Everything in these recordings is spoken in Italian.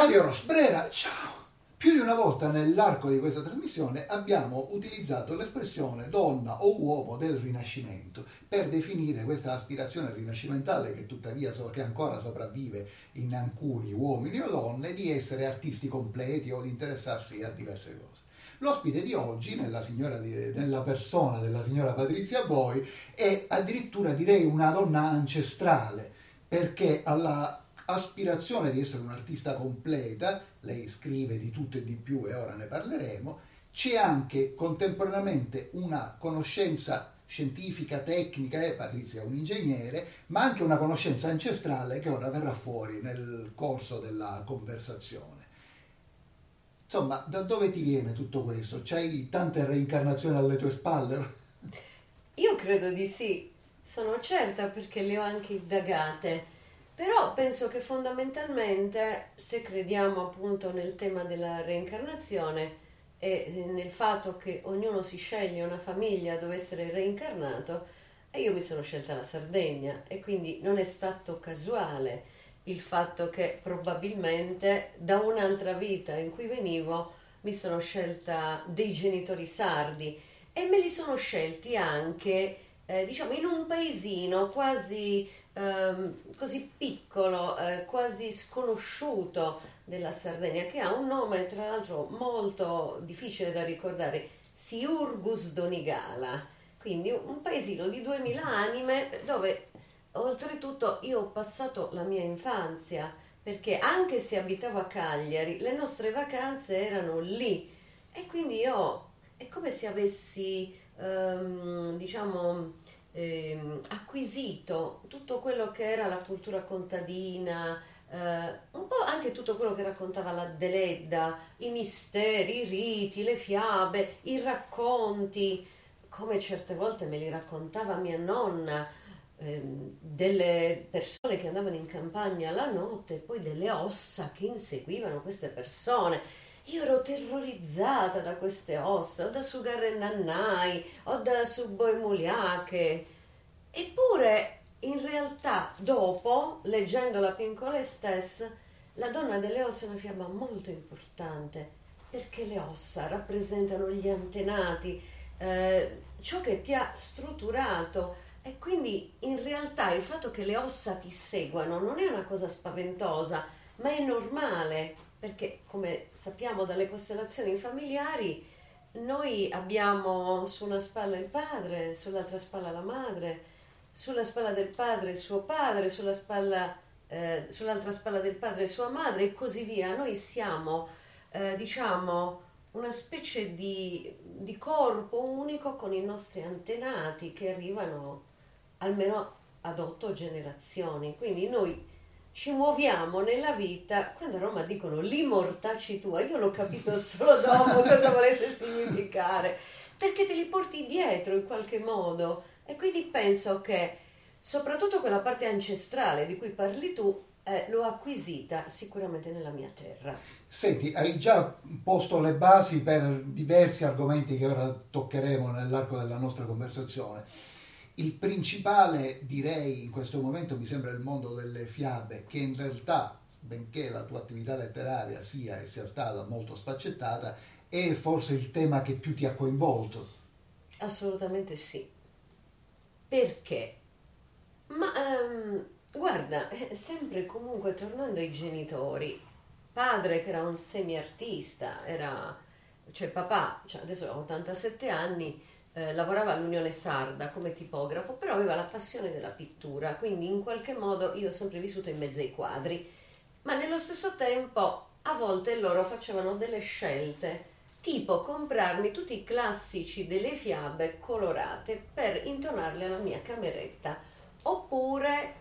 Radio Rosbrera, ciao! Più di una volta nell'arco di questa trasmissione abbiamo utilizzato l'espressione donna o uomo del Rinascimento per definire questa aspirazione rinascimentale che tuttavia che ancora sopravvive in alcuni uomini o donne di essere artisti completi o di interessarsi a diverse cose. L'ospite di oggi, nella, di, nella, persona della signora Patrizia Boi, è addirittura direi una donna ancestrale, perché alla aspirazione di essere un'artista completa, lei scrive di tutto e di più e ora ne parleremo, c'è anche contemporaneamente una conoscenza scientifica, tecnica, e Patrizia è un ingegnere, ma anche una conoscenza ancestrale che ora verrà fuori nel corso della conversazione. Insomma, da dove ti viene tutto questo? C'hai tante reincarnazioni alle tue spalle? Io credo di sì, sono certa perché le ho anche indagate però penso che fondamentalmente, se crediamo appunto nel tema della reincarnazione e nel fatto che ognuno si sceglie una famiglia dove essere reincarnato, io mi sono scelta la Sardegna e quindi non è stato casuale il fatto che probabilmente da un'altra vita in cui venivo mi sono scelta dei genitori sardi e me li sono scelti anche eh, diciamo in un paesino quasi ehm, così piccolo, eh, quasi sconosciuto della Sardegna, che ha un nome tra l'altro molto difficile da ricordare, Siurgus Donigala, quindi un paesino di 2000 anime dove oltretutto io ho passato la mia infanzia, perché anche se abitavo a Cagliari, le nostre vacanze erano lì. E quindi io è come se avessi, um, diciamo, eh, acquisito tutto quello che era la cultura contadina, eh, un po' anche tutto quello che raccontava la Deledda, i misteri, i riti, le fiabe, i racconti, come certe volte me li raccontava mia nonna, eh, delle persone che andavano in campagna la notte e poi delle ossa che inseguivano queste persone. Io ero terrorizzata da queste ossa, o da Sugarre Nannai, o da Subbo e Muliache. Eppure, in realtà, dopo, leggendo la Pincola Estes, la donna delle ossa è una fiaba molto importante, perché le ossa rappresentano gli antenati, eh, ciò che ti ha strutturato. E quindi in realtà il fatto che le ossa ti seguano non è una cosa spaventosa, ma è normale perché come sappiamo dalle costellazioni familiari, noi abbiamo su una spalla il padre, sull'altra spalla la madre, sulla spalla del padre suo padre, sulla spalla, eh, sull'altra spalla del padre sua madre e così via. Noi siamo, eh, diciamo, una specie di, di corpo unico con i nostri antenati che arrivano almeno ad otto generazioni. Quindi noi ci muoviamo nella vita, quando a Roma dicono l'immortaci tua, io l'ho capito solo dopo cosa volesse significare, perché te li porti dietro in qualche modo. E quindi penso che soprattutto quella parte ancestrale di cui parli tu eh, l'ho acquisita sicuramente nella mia terra. Senti, hai già posto le basi per diversi argomenti che ora toccheremo nell'arco della nostra conversazione il principale, direi, in questo momento mi sembra il mondo delle fiabe, che in realtà, benché la tua attività letteraria sia e sia stata molto sfaccettata, è forse il tema che più ti ha coinvolto. Assolutamente sì. Perché? Ma um, guarda, eh, sempre comunque tornando ai genitori, padre che era un semi-artista, era, cioè papà, cioè adesso ha 87 anni, eh, lavorava all'Unione Sarda come tipografo, però aveva la passione della pittura, quindi in qualche modo io ho sempre vissuto in mezzo ai quadri, ma nello stesso tempo a volte loro facevano delle scelte, tipo comprarmi tutti i classici delle fiabe colorate per intonarle alla mia cameretta, oppure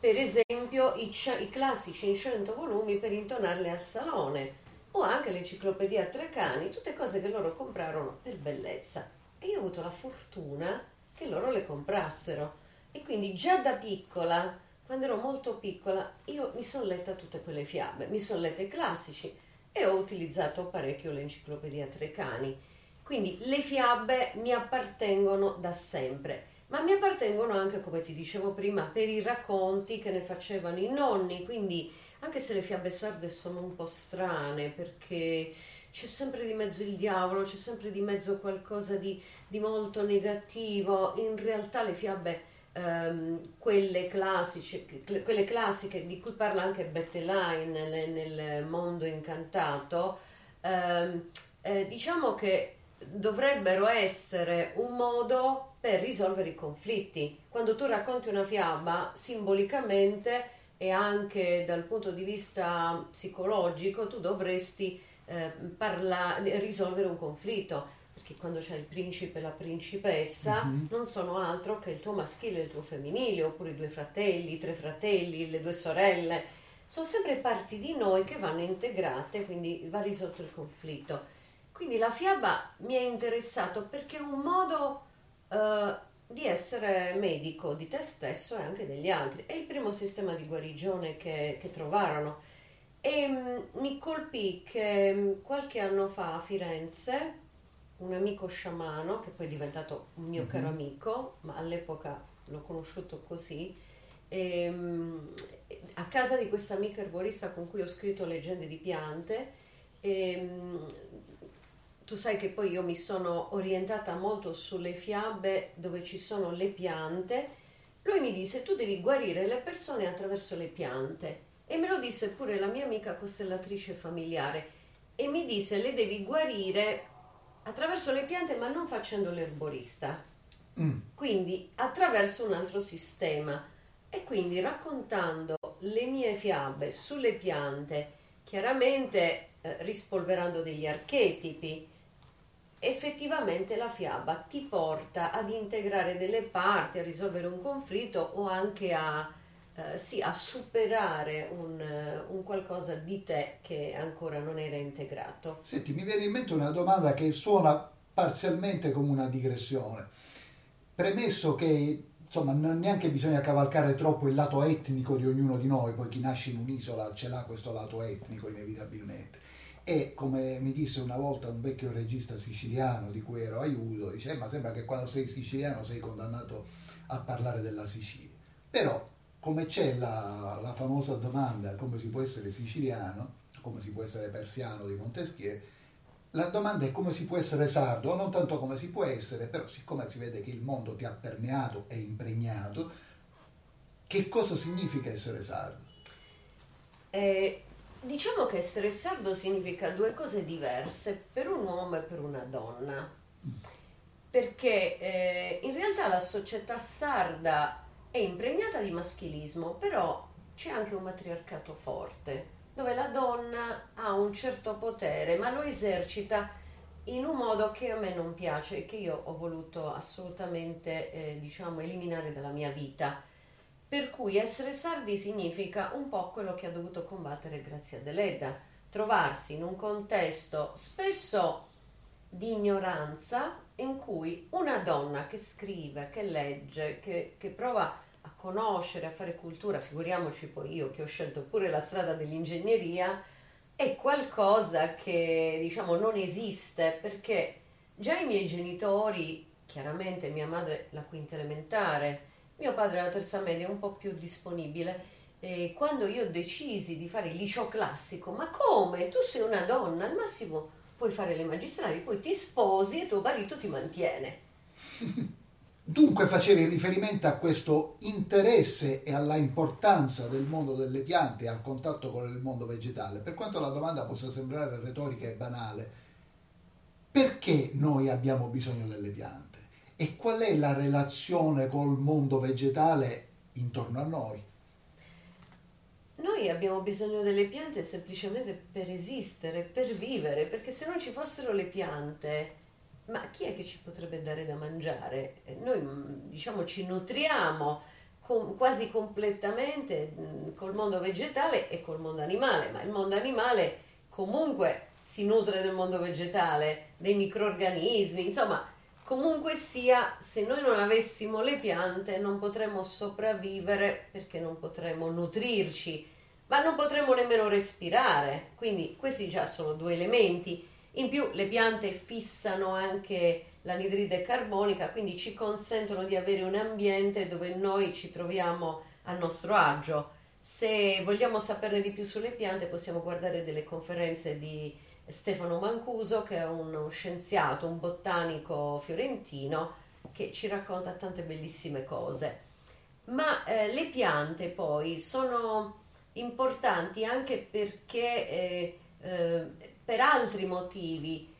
per esempio i, i classici in 100 volumi per intonarle al salone, o anche l'enciclopedia Trecani, tutte cose che loro comprarono per bellezza. E io ho avuto la fortuna che loro le comprassero. E quindi già da piccola, quando ero molto piccola, io mi sono letta tutte quelle fiabe, mi sono lette i classici e ho utilizzato parecchio l'enciclopedia Trecani. Quindi le fiabe mi appartengono da sempre, ma mi appartengono anche, come ti dicevo prima, per i racconti che ne facevano i nonni, quindi anche se le fiabe sarde sono un po' strane perché c'è sempre di mezzo il diavolo, c'è sempre di mezzo qualcosa di, di molto negativo, in realtà le fiabe... Um, quelle, classiche, quelle classiche di cui parla anche Bettelheim nel, nel mondo incantato, um, eh, diciamo che dovrebbero essere un modo per risolvere i conflitti. Quando tu racconti una fiaba, simbolicamente e anche dal punto di vista psicologico, tu dovresti eh, parla- risolvere un conflitto. Perché quando c'è il principe e la principessa mm-hmm. non sono altro che il tuo maschile e il tuo femminile, oppure i due fratelli, i tre fratelli, le due sorelle. Sono sempre parti di noi che vanno integrate, quindi va risolto il conflitto. Quindi la fiaba mi è interessato perché è un modo uh, di essere medico di te stesso e anche degli altri. È il primo sistema di guarigione che, che trovarono. E um, mi colpì che um, qualche anno fa a Firenze un amico sciamano, che poi è diventato un mio mm-hmm. caro amico, ma all'epoca l'ho conosciuto così, e, um, a casa di questa amica erborista con cui ho scritto Leggende di piante, e, tu sai che poi io mi sono orientata molto sulle fiabe dove ci sono le piante. Lui mi disse tu devi guarire le persone attraverso le piante e me lo disse pure la mia amica costellatrice familiare e mi disse le devi guarire attraverso le piante ma non facendo l'erborista. Mm. Quindi attraverso un altro sistema e quindi raccontando le mie fiabe sulle piante, chiaramente eh, rispolverando degli archetipi, effettivamente la fiaba ti porta ad integrare delle parti, a risolvere un conflitto o anche a, eh, sì, a superare un, un, qualcosa di te che ancora non era integrato. Senti, mi viene in mente una domanda che suona parzialmente come una digressione. Premesso che insomma non neanche bisogna cavalcare troppo il lato etnico di ognuno di noi, poi chi nasce in un'isola ce l'ha questo lato etnico inevitabilmente e come mi disse una volta un vecchio regista siciliano di cui ero aiuto, dice eh, ma sembra che quando sei siciliano sei condannato a parlare della Sicilia. Però come c'è la, la famosa domanda come si può essere siciliano, come si può essere persiano di Montesquieu, la domanda è come si può essere sardo, non tanto come si può essere, però siccome si vede che il mondo ti ha permeato e impregnato, che cosa significa essere sardo? Eh, Diciamo che essere sardo significa due cose diverse per un uomo e per una donna. Perché eh, in realtà la società sarda è impregnata di maschilismo, però c'è anche un matriarcato forte, dove la donna ha un certo potere, ma lo esercita in un modo che a me non piace e che io ho voluto assolutamente eh, diciamo, eliminare dalla mia vita. Per cui essere sardi significa un po' quello che ha dovuto combattere Grazia Deledda, trovarsi in un contesto spesso di ignoranza in cui una donna che scrive, che legge, che, che prova a conoscere, a fare cultura, figuriamoci poi io che ho scelto pure la strada dell'ingegneria, è qualcosa che diciamo non esiste perché già i miei genitori, chiaramente mia madre la quinta elementare, mio padre alla terza media un po' più disponibile. E quando io decisi di fare il liceo classico, ma come? Tu sei una donna, al massimo puoi fare le magistrali, poi ti sposi e tuo marito ti mantiene. Dunque facevi riferimento a questo interesse e alla importanza del mondo delle piante al contatto con il mondo vegetale. Per quanto la domanda possa sembrare retorica e banale, perché noi abbiamo bisogno delle piante? e qual è la relazione col mondo vegetale intorno a noi. Noi abbiamo bisogno delle piante semplicemente per esistere, per vivere, perché se non ci fossero le piante, ma chi è che ci potrebbe dare da mangiare? Noi diciamo ci nutriamo com- quasi completamente col mondo vegetale e col mondo animale, ma il mondo animale comunque si nutre del mondo vegetale, dei microorganismi, insomma Comunque sia, se noi non avessimo le piante non potremmo sopravvivere perché non potremmo nutrirci, ma non potremmo nemmeno respirare. Quindi questi già sono due elementi. In più le piante fissano anche l'anidride carbonica, quindi ci consentono di avere un ambiente dove noi ci troviamo a nostro agio. Se vogliamo saperne di più sulle piante possiamo guardare delle conferenze di Stefano Mancuso, che è uno scienziato, un botanico fiorentino, che ci racconta tante bellissime cose. Ma eh, le piante poi sono importanti anche perché eh, eh, per altri motivi.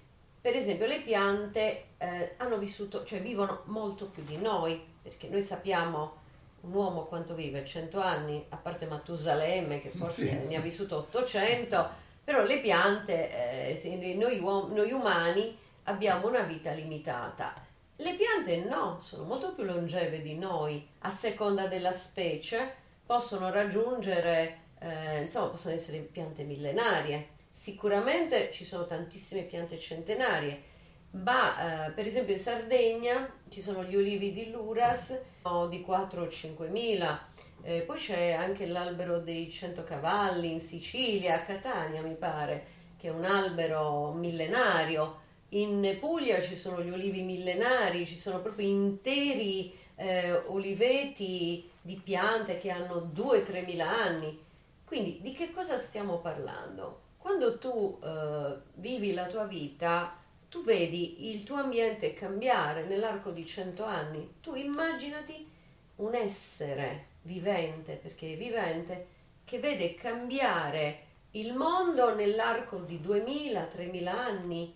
Per esempio, le piante eh, hanno vissuto, cioè vivono molto più di noi, perché noi sappiamo un uomo quanto vive? 100 anni, a parte Matusalemme che forse sì. ne ha vissuto 800, però le piante, eh, noi, uom- noi umani abbiamo una vita limitata. Le piante no, sono molto più longeve di noi, a seconda della specie, possono raggiungere, eh, insomma, possono essere piante millenarie. Sicuramente ci sono tantissime piante centenarie, ma eh, per esempio in Sardegna ci sono gli olivi di Luras di 4 o 5 mila, eh, poi c'è anche l'albero dei 100 cavalli in Sicilia, a Catania mi pare, che è un albero millenario. In Puglia ci sono gli olivi millenari, ci sono proprio interi eh, oliveti di piante che hanno 2-3 mila anni. Quindi di che cosa stiamo parlando? Quando tu eh, vivi la tua vita, tu vedi il tuo ambiente cambiare nell'arco di cento anni. Tu immaginati un essere vivente, perché è vivente, che vede cambiare il mondo nell'arco di 2000-3000 anni.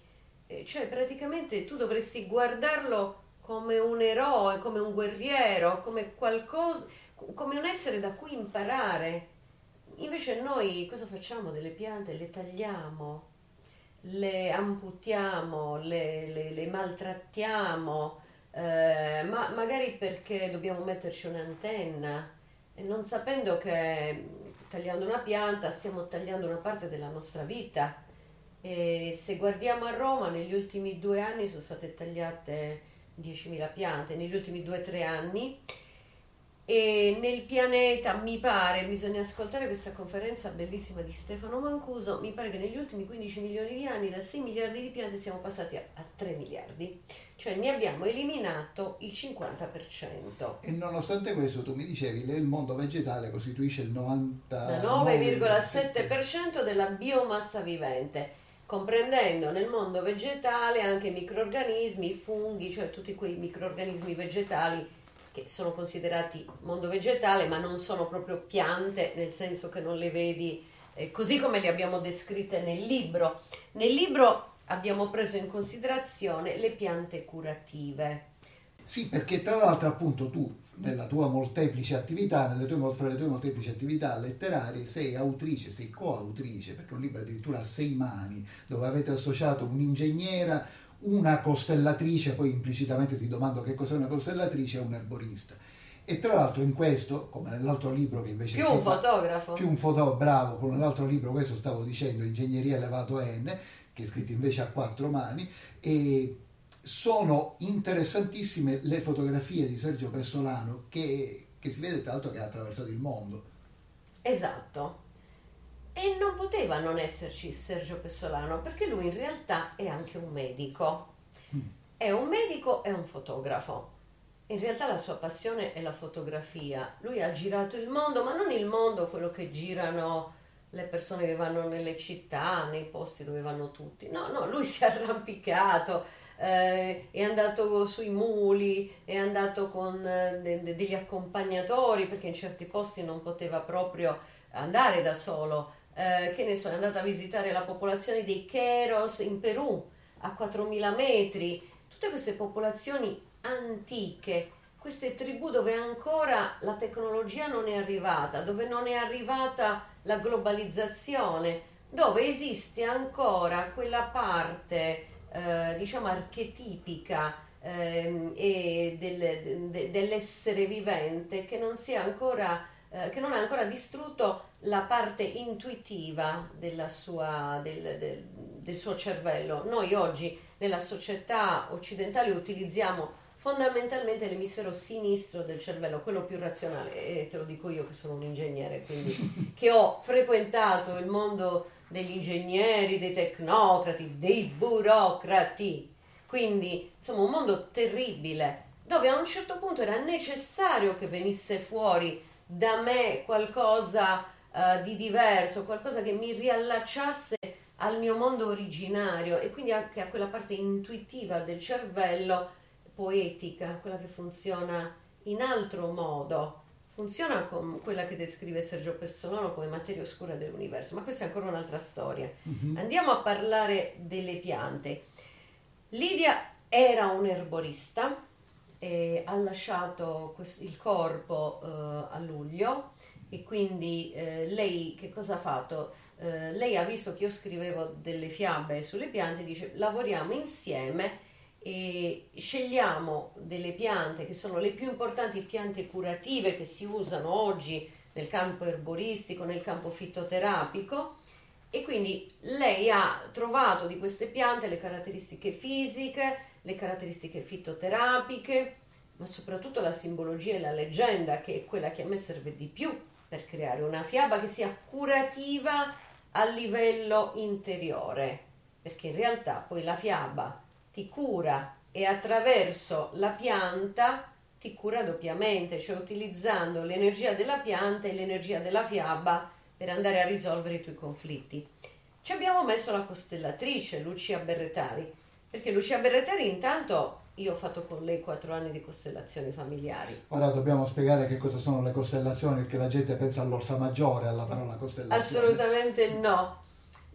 Cioè praticamente tu dovresti guardarlo come un eroe, come un guerriero, come qualcosa, come un essere da cui imparare. Invece noi cosa facciamo delle piante? Le tagliamo, le amputiamo, le, le, le maltrattiamo, eh, ma magari perché dobbiamo metterci un'antenna non sapendo che tagliando una pianta stiamo tagliando una parte della nostra vita. E se guardiamo a Roma, negli ultimi due anni sono state tagliate 10.000 piante, negli ultimi due o tre anni e nel pianeta mi pare, bisogna ascoltare questa conferenza bellissima di Stefano Mancuso, mi pare che negli ultimi 15 milioni di anni da 6 miliardi di piante siamo passati a, a 3 miliardi, cioè ne abbiamo eliminato il 50%. E nonostante questo tu mi dicevi che il mondo vegetale costituisce il 99,7% della biomassa vivente comprendendo nel mondo vegetale anche microorganismi, funghi, cioè tutti quei microorganismi vegetali che sono considerati mondo vegetale, ma non sono proprio piante, nel senso che non le vedi eh, così come le abbiamo descritte nel libro. Nel libro abbiamo preso in considerazione le piante curative. Sì, perché tra l'altro appunto tu nella tua molteplice attività, nelle tue, fra le tue molteplici attività letterarie, sei autrice, sei coautrice, perché un libro addirittura a sei mani, dove avete associato un'ingegnera, una costellatrice, poi implicitamente ti domando che cos'è una costellatrice, e un erborista. E tra l'altro in questo, come nell'altro libro che invece... Più un fotografo. Più un fotografo, bravo, con l'altro libro, questo stavo dicendo, Ingegneria elevato N, che è scritto invece a quattro mani, e sono interessantissime le fotografie di Sergio Pessolano che, che si vede tra l'altro che ha attraversato il mondo. Esatto, e non poteva non esserci Sergio Pessolano perché lui in realtà è anche un medico. Mm. È un medico e un fotografo. In realtà la sua passione è la fotografia. Lui ha girato il mondo, ma non il mondo quello che girano le persone che vanno nelle città, nei posti dove vanno tutti. No, no, lui si è arrampicato, eh, è andato sui muli, è andato con eh, de- de- degli accompagnatori perché in certi posti non poteva proprio andare da solo. Eh, che ne so, è andato a visitare la popolazione dei Keros in Perù a 4.000 metri, tutte queste popolazioni antiche, queste tribù dove ancora la tecnologia non è arrivata, dove non è arrivata la globalizzazione, dove esiste ancora quella parte, eh, diciamo, archetipica eh, del, de, dell'essere vivente che non si è ancora eh, che non ha ancora distrutto la parte intuitiva sua, del, del, del suo cervello. Noi oggi nella società occidentale utilizziamo fondamentalmente l'emisfero sinistro del cervello, quello più razionale, e te lo dico io che sono un ingegnere, quindi che ho frequentato il mondo degli ingegneri, dei tecnocrati, dei burocrati. quindi insomma un mondo terribile, dove a un certo punto era necessario che venisse fuori da me qualcosa uh, di diverso, qualcosa che mi riallacciasse al mio mondo originario e quindi anche a quella parte intuitiva del cervello, poetica, quella che funziona in altro modo. Funziona con quella che descrive Sergio Personolo come materia oscura dell'universo, ma questa è ancora un'altra storia. Uh-huh. Andiamo a parlare delle piante. Lidia era un erborista, ha lasciato il corpo eh, a luglio e quindi eh, lei che cosa ha fatto? Eh, lei ha visto che io scrivevo delle fiabe sulle piante, dice lavoriamo insieme e scegliamo delle piante che sono le più importanti piante curative che si usano oggi nel campo erboristico, nel campo fitoterapico. E quindi lei ha trovato di queste piante le caratteristiche fisiche, le caratteristiche fitoterapiche, ma soprattutto la simbologia e la leggenda che è quella che a me serve di più per creare una fiaba che sia curativa a livello interiore, perché in realtà poi la fiaba ti cura e attraverso la pianta ti cura doppiamente, cioè utilizzando l'energia della pianta e l'energia della fiaba per andare a risolvere i tuoi conflitti. Ci abbiamo messo la costellatrice Lucia Berretari, perché Lucia Berretari intanto io ho fatto con lei quattro anni di costellazioni familiari. Ora dobbiamo spiegare che cosa sono le costellazioni, perché la gente pensa all'orsa maggiore, alla parola costellazione. Assolutamente no.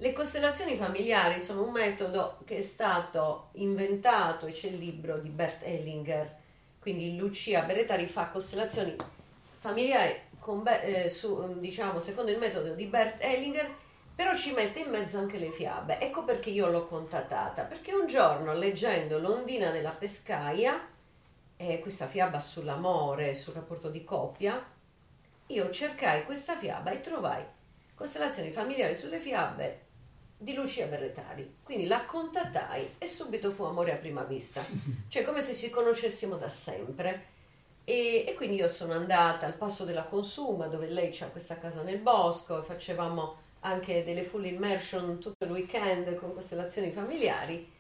Le costellazioni familiari sono un metodo che è stato inventato, e c'è il libro di Bert Hellinger, quindi Lucia Berretari fa costellazioni familiari con, eh, su, diciamo, secondo il metodo di Bert Hellinger però ci mette in mezzo anche le fiabe. Ecco perché io l'ho contattata, perché un giorno leggendo L'ondina della pescaia, eh, questa fiaba sull'amore, sul rapporto di coppia, io cercai questa fiaba e trovai costellazioni familiari sulle fiabe di Lucia Berretari. Quindi la contattai e subito fu amore a prima vista, cioè come se ci conoscessimo da sempre. E, e quindi io sono andata al passo della Consuma, dove lei ha questa casa nel bosco, e facevamo anche delle full immersion tutto il weekend con costellazioni familiari.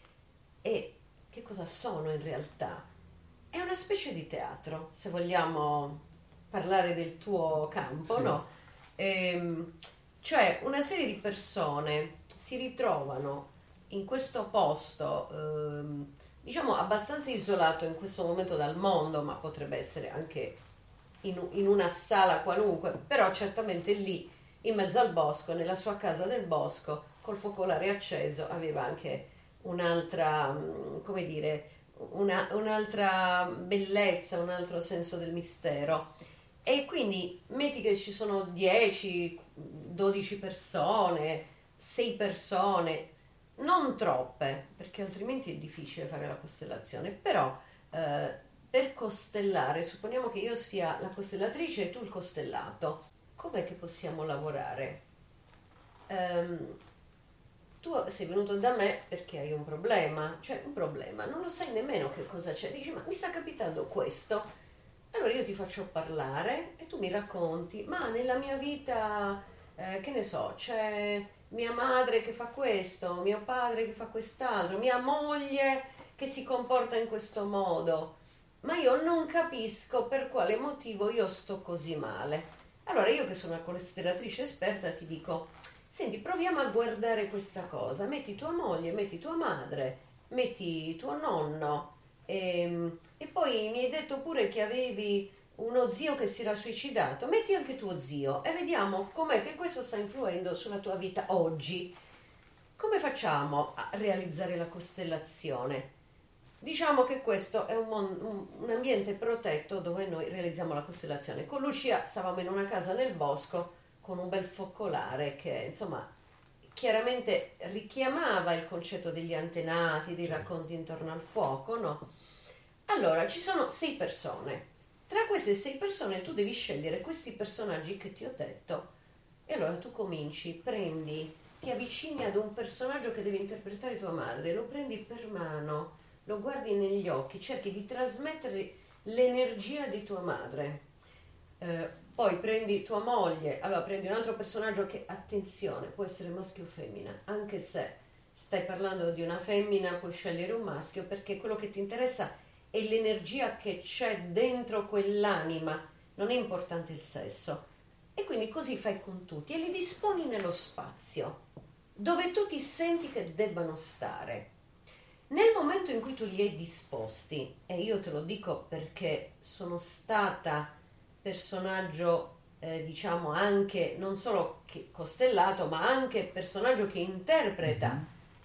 E che cosa sono in realtà? È una specie di teatro, se vogliamo parlare del tuo campo, sì. no? Ehm, cioè una serie di persone si ritrovano in questo posto, ehm, diciamo abbastanza isolato in questo momento dal mondo, ma potrebbe essere anche in, in una sala qualunque, però certamente lì in mezzo al bosco, nella sua casa nel bosco, col focolare acceso, aveva anche un'altra, mm, come dire, una, un'altra bellezza, un altro senso del mistero. E quindi metti che ci sono 10, 12 persone, 6 persone, non troppe, perché altrimenti è difficile fare la costellazione, però eh, per costellare, supponiamo che io sia la costellatrice e tu il costellato, com'è che possiamo lavorare? Um, tu sei venuto da me perché hai un problema, cioè un problema, non lo sai nemmeno che cosa c'è, dici ma mi sta capitando questo, allora io ti faccio parlare e tu mi racconti, ma nella mia vita, eh, che ne so, c'è mia madre che fa questo, mio padre che fa quest'altro, mia moglie che si comporta in questo modo, ma io non capisco per quale motivo io sto così male. Allora io che sono una costellatrice esperta ti dico, senti, proviamo a guardare questa cosa, metti tua moglie, metti tua madre, metti tuo nonno e, ehm, e poi mi hai detto pure che avevi uno zio che si era suicidato, metti anche tuo zio e vediamo com'è che questo sta influendo sulla tua vita oggi. Come facciamo a realizzare la costellazione? Diciamo che questo è un, un, un, ambiente protetto dove noi realizziamo la costellazione. Con Lucia stavamo in una casa nel bosco con un bel focolare che insomma chiaramente richiamava il concetto degli antenati, dei racconti intorno al fuoco, no? Allora, ci sono sei persone. Tra queste sei persone tu devi scegliere questi personaggi che ti ho detto. E allora tu cominci, prendi, ti avvicini ad un personaggio che deve interpretare tua madre, lo prendi per mano lo guardi negli occhi, cerchi di trasmettere l'energia di tua madre. Eh, poi prendi tua moglie, allora prendi un altro personaggio che, attenzione, può essere maschio o femmina, anche se stai parlando di una femmina, puoi scegliere un maschio perché quello che ti interessa è l'energia che c'è dentro quell'anima, non è importante il sesso. E quindi così fai con tutti e li disponi nello spazio dove tu ti senti che debbano stare. Nel momento in cui tu li hai disposti, e io te lo dico perché sono stata personaggio, eh, diciamo anche non solo costellato, ma anche personaggio che interpreta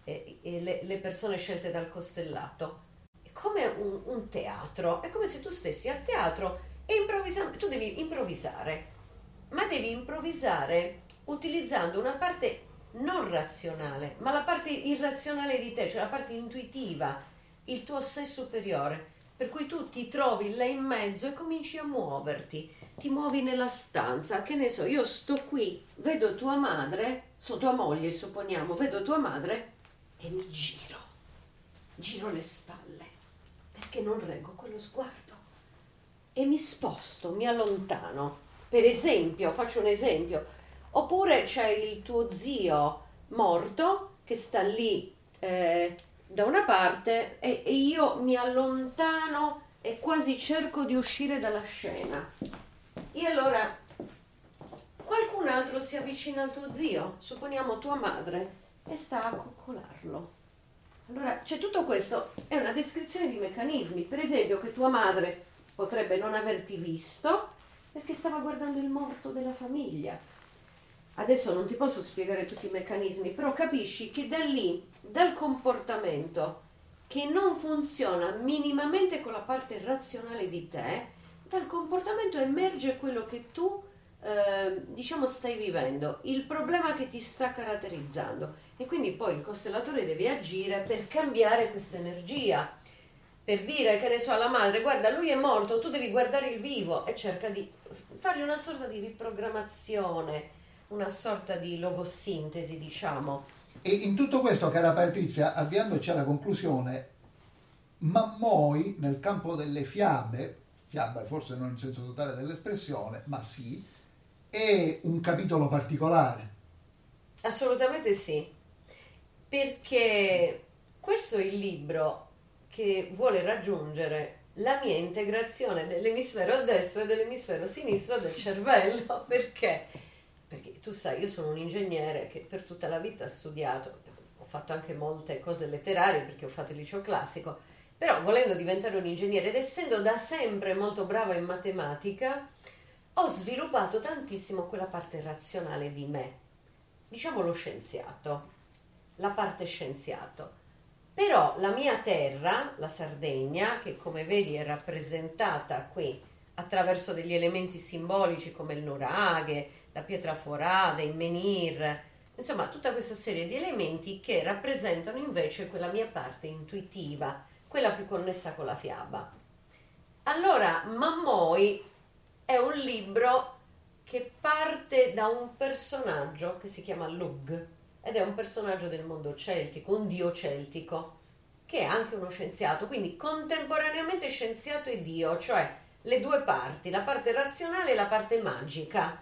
mm-hmm. eh, le, le, persone scelte dal costellato. Come un, un, teatro, è come se tu stessi a teatro e improvvisando, tu devi improvvisare, ma devi improvvisare utilizzando una parte non razionale, ma la parte irrazionale di te, cioè la parte intuitiva, il tuo sé superiore, per cui tu ti trovi là in mezzo e cominci a muoverti, ti muovi nella stanza, che ne so, io sto qui, vedo tua madre, so tua moglie supponiamo, vedo tua madre e mi giro, giro le spalle, perché non reggo quello sguardo e mi sposto, mi allontano. Per esempio, faccio un esempio, Oppure c'è il tuo zio morto che sta lì eh, da una parte e, e io mi allontano e quasi cerco di uscire dalla scena. E allora qualcun altro si avvicina al tuo zio, supponiamo tua madre, e sta a coccolarlo. Allora, c'è tutto questo, è una descrizione di meccanismi. Per esempio, che tua madre potrebbe non averti visto perché stava guardando il morto della famiglia. Adesso non ti posso spiegare tutti i meccanismi, però capisci che da lì, dal comportamento che non funziona minimamente con la parte razionale di te, dal comportamento emerge quello che tu eh, diciamo stai vivendo, il problema che ti sta caratterizzando e quindi poi il costellatore deve agire per cambiare questa energia, per dire che ne so alla madre guarda lui è morto, tu devi guardare il vivo e cerca di fargli una sorta di riprogrammazione una sorta di logosintesi, diciamo. E in tutto questo, cara Patrizia, avviandoci alla conclusione, Mammoi nel campo delle fiabe, fiabe forse non in senso totale dell'espressione, ma sì, è un capitolo particolare. Assolutamente sì, perché questo è il libro che vuole raggiungere la mia integrazione dell'emisfero destro e dell'emisfero sinistro del cervello, perché? Perché tu sai, io sono un ingegnere che per tutta la vita ha studiato, ho fatto anche molte cose letterarie perché ho fatto il liceo classico, però volendo diventare un ingegnere ed essendo da sempre molto brava in matematica, ho sviluppato tantissimo quella parte razionale di me, diciamo lo scienziato, la parte scienziato. Però la mia terra, la Sardegna, che come vedi è rappresentata qui attraverso degli elementi simbolici come il nuraghe, la pietra forada, il menhir, insomma tutta questa serie di elementi che rappresentano invece quella mia parte intuitiva, quella più connessa con la fiaba. Allora, Mammoi è un libro che parte da un personaggio che si chiama Lug ed è un personaggio del mondo celtico, un dio celtico, che è anche uno scienziato, quindi contemporaneamente scienziato e dio, cioè le due parti, la parte razionale e la parte magica.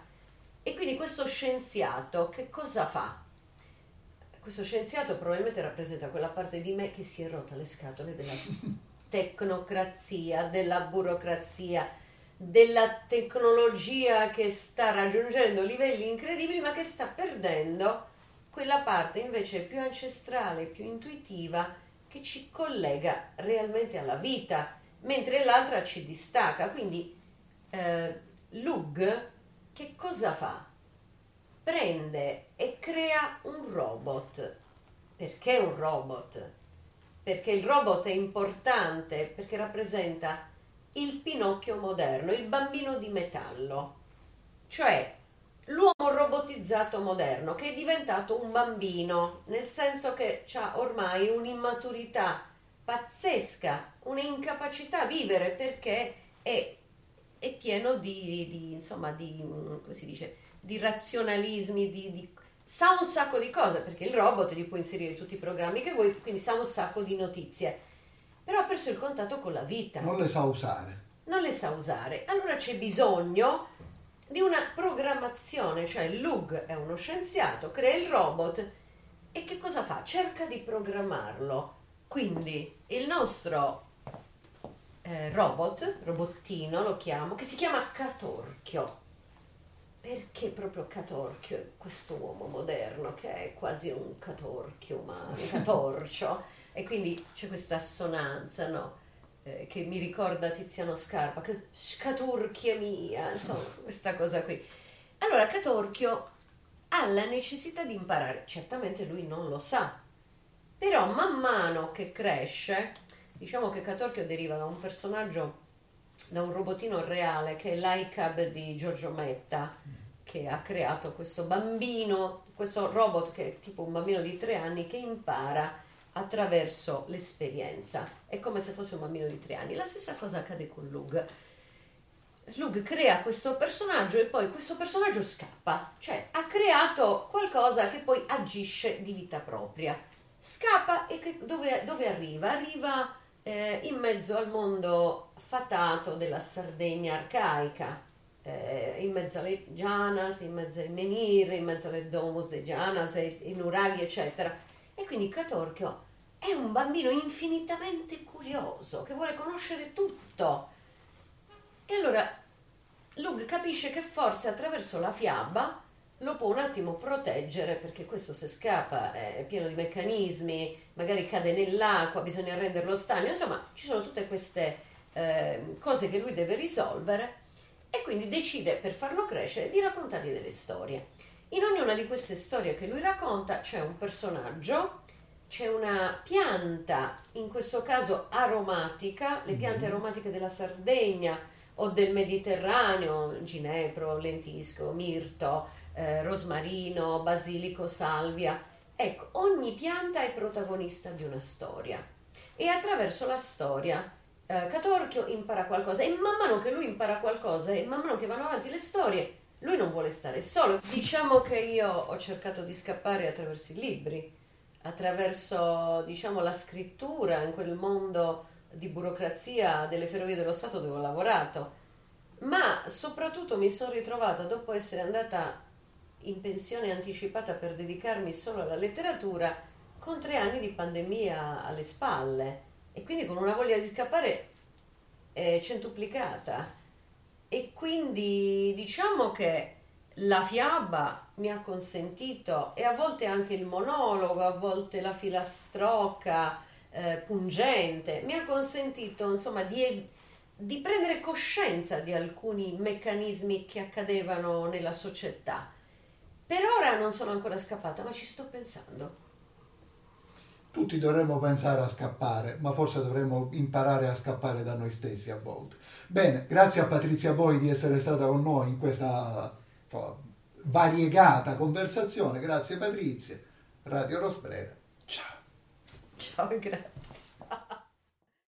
E quindi questo scienziato che cosa fa? Questo scienziato probabilmente rappresenta quella parte di me che si è rotta le scatole della tecnocrazia, della burocrazia, della tecnologia che sta raggiungendo livelli incredibili ma che sta perdendo quella parte invece più ancestrale, più intuitiva che ci collega realmente alla vita, mentre l'altra ci distacca. Quindi eh, Lug che cosa fa? Prende e crea un robot. Perché un robot? Perché il robot è importante perché rappresenta il Pinocchio moderno, il bambino di metallo, cioè l'uomo robotizzato moderno che è diventato un bambino, nel senso che ha ormai un'immaturità pazzesca, un'incapacità a vivere perché è è pieno di, di, insomma, di, come si dice, di razionalismi, di, di, sa un sacco di cose, perché il robot gli può inserire tutti i programmi che vuoi, quindi sa un sacco di notizie, però ha perso il contatto con la vita. Non le sa usare. Non le sa usare. Allora c'è bisogno di una programmazione, cioè Lug è uno scienziato, crea il robot E che cosa fa? Cerca di programmarlo. Quindi il nostro eh, robot, robottino lo chiamo, che si chiama Catorchio. Perché proprio Catorchio, questo uomo moderno che è quasi un catorchio umano, un catorcio, e quindi c'è questa assonanza, no? Eh, che mi ricorda Tiziano Scarpa, che scaturchia mia, insomma, questa cosa qui. Allora, Catorchio ha la necessità di imparare, certamente lui non lo sa, però man mano che cresce, diciamo che Catorchio deriva da un personaggio, da un robotino reale che è l'ICAB di Giorgio Metta, che ha creato questo bambino, questo robot che è tipo un bambino di tre anni che impara attraverso l'esperienza. È come se fosse un bambino di tre anni. La stessa cosa accade con Lug. Lug crea questo personaggio e poi questo personaggio scappa, cioè ha creato qualcosa che poi agisce di vita propria. Scappa e che, dove, dove, arriva? Arriva eh, in mezzo al mondo fatato della Sardegna arcaica, eh, in mezzo alle Gianas, in mezzo ai Menir, in mezzo alle Domus dei Gianas, ai Nuraghi, eccetera. E quindi Catorchio è un bambino infinitamente curioso che vuole conoscere tutto. E allora Lug capisce che forse attraverso la fiaba lo può un attimo proteggere perché questo se scappa è pieno di meccanismi, magari cade nell'acqua, bisogna renderlo stagno, insomma ci sono tutte queste eh, cose che lui deve risolvere e quindi decide per farlo crescere di raccontargli delle storie. In ognuna di queste storie che lui racconta c'è un personaggio c'è una pianta, in questo caso aromatica, le piante mhm. aromatiche della Sardegna o del Mediterraneo, ginepro, lentisco, mirto, eh, rosmarino, basilico, salvia. Ecco, ogni pianta è protagonista di una storia e attraverso la storia eh, Catorchio impara qualcosa e man mano che lui impara qualcosa e man mano che vanno avanti le storie, lui non vuole stare solo. Diciamo che io ho cercato di scappare attraverso i libri attraverso diciamo, la scrittura in quel mondo di burocrazia delle ferrovie dello Stato dove ho lavorato, ma soprattutto mi sono ritrovata dopo essere andata in pensione anticipata per dedicarmi solo alla letteratura con tre anni di pandemia alle spalle. E quindi con una voglia di scappare eh, centuplicata. E quindi diciamo che la fiaba mi ha consentito e a volte anche il monologo, a volte la filastrocca eh, pungente, mi ha consentito insomma di, di prendere coscienza di alcuni meccanismi che accadevano nella società. Per ora non sono ancora scappata, ma ci sto pensando. Tutti dovremmo pensare a scappare, ma forse dovremmo imparare a scappare da noi stessi a volte. Bene, grazie a Patrizia Boi di essere stata con noi in questa variegata conversazione. Grazie Patrizia. Radio Rosbrera. Ciao. Ciao, grazie.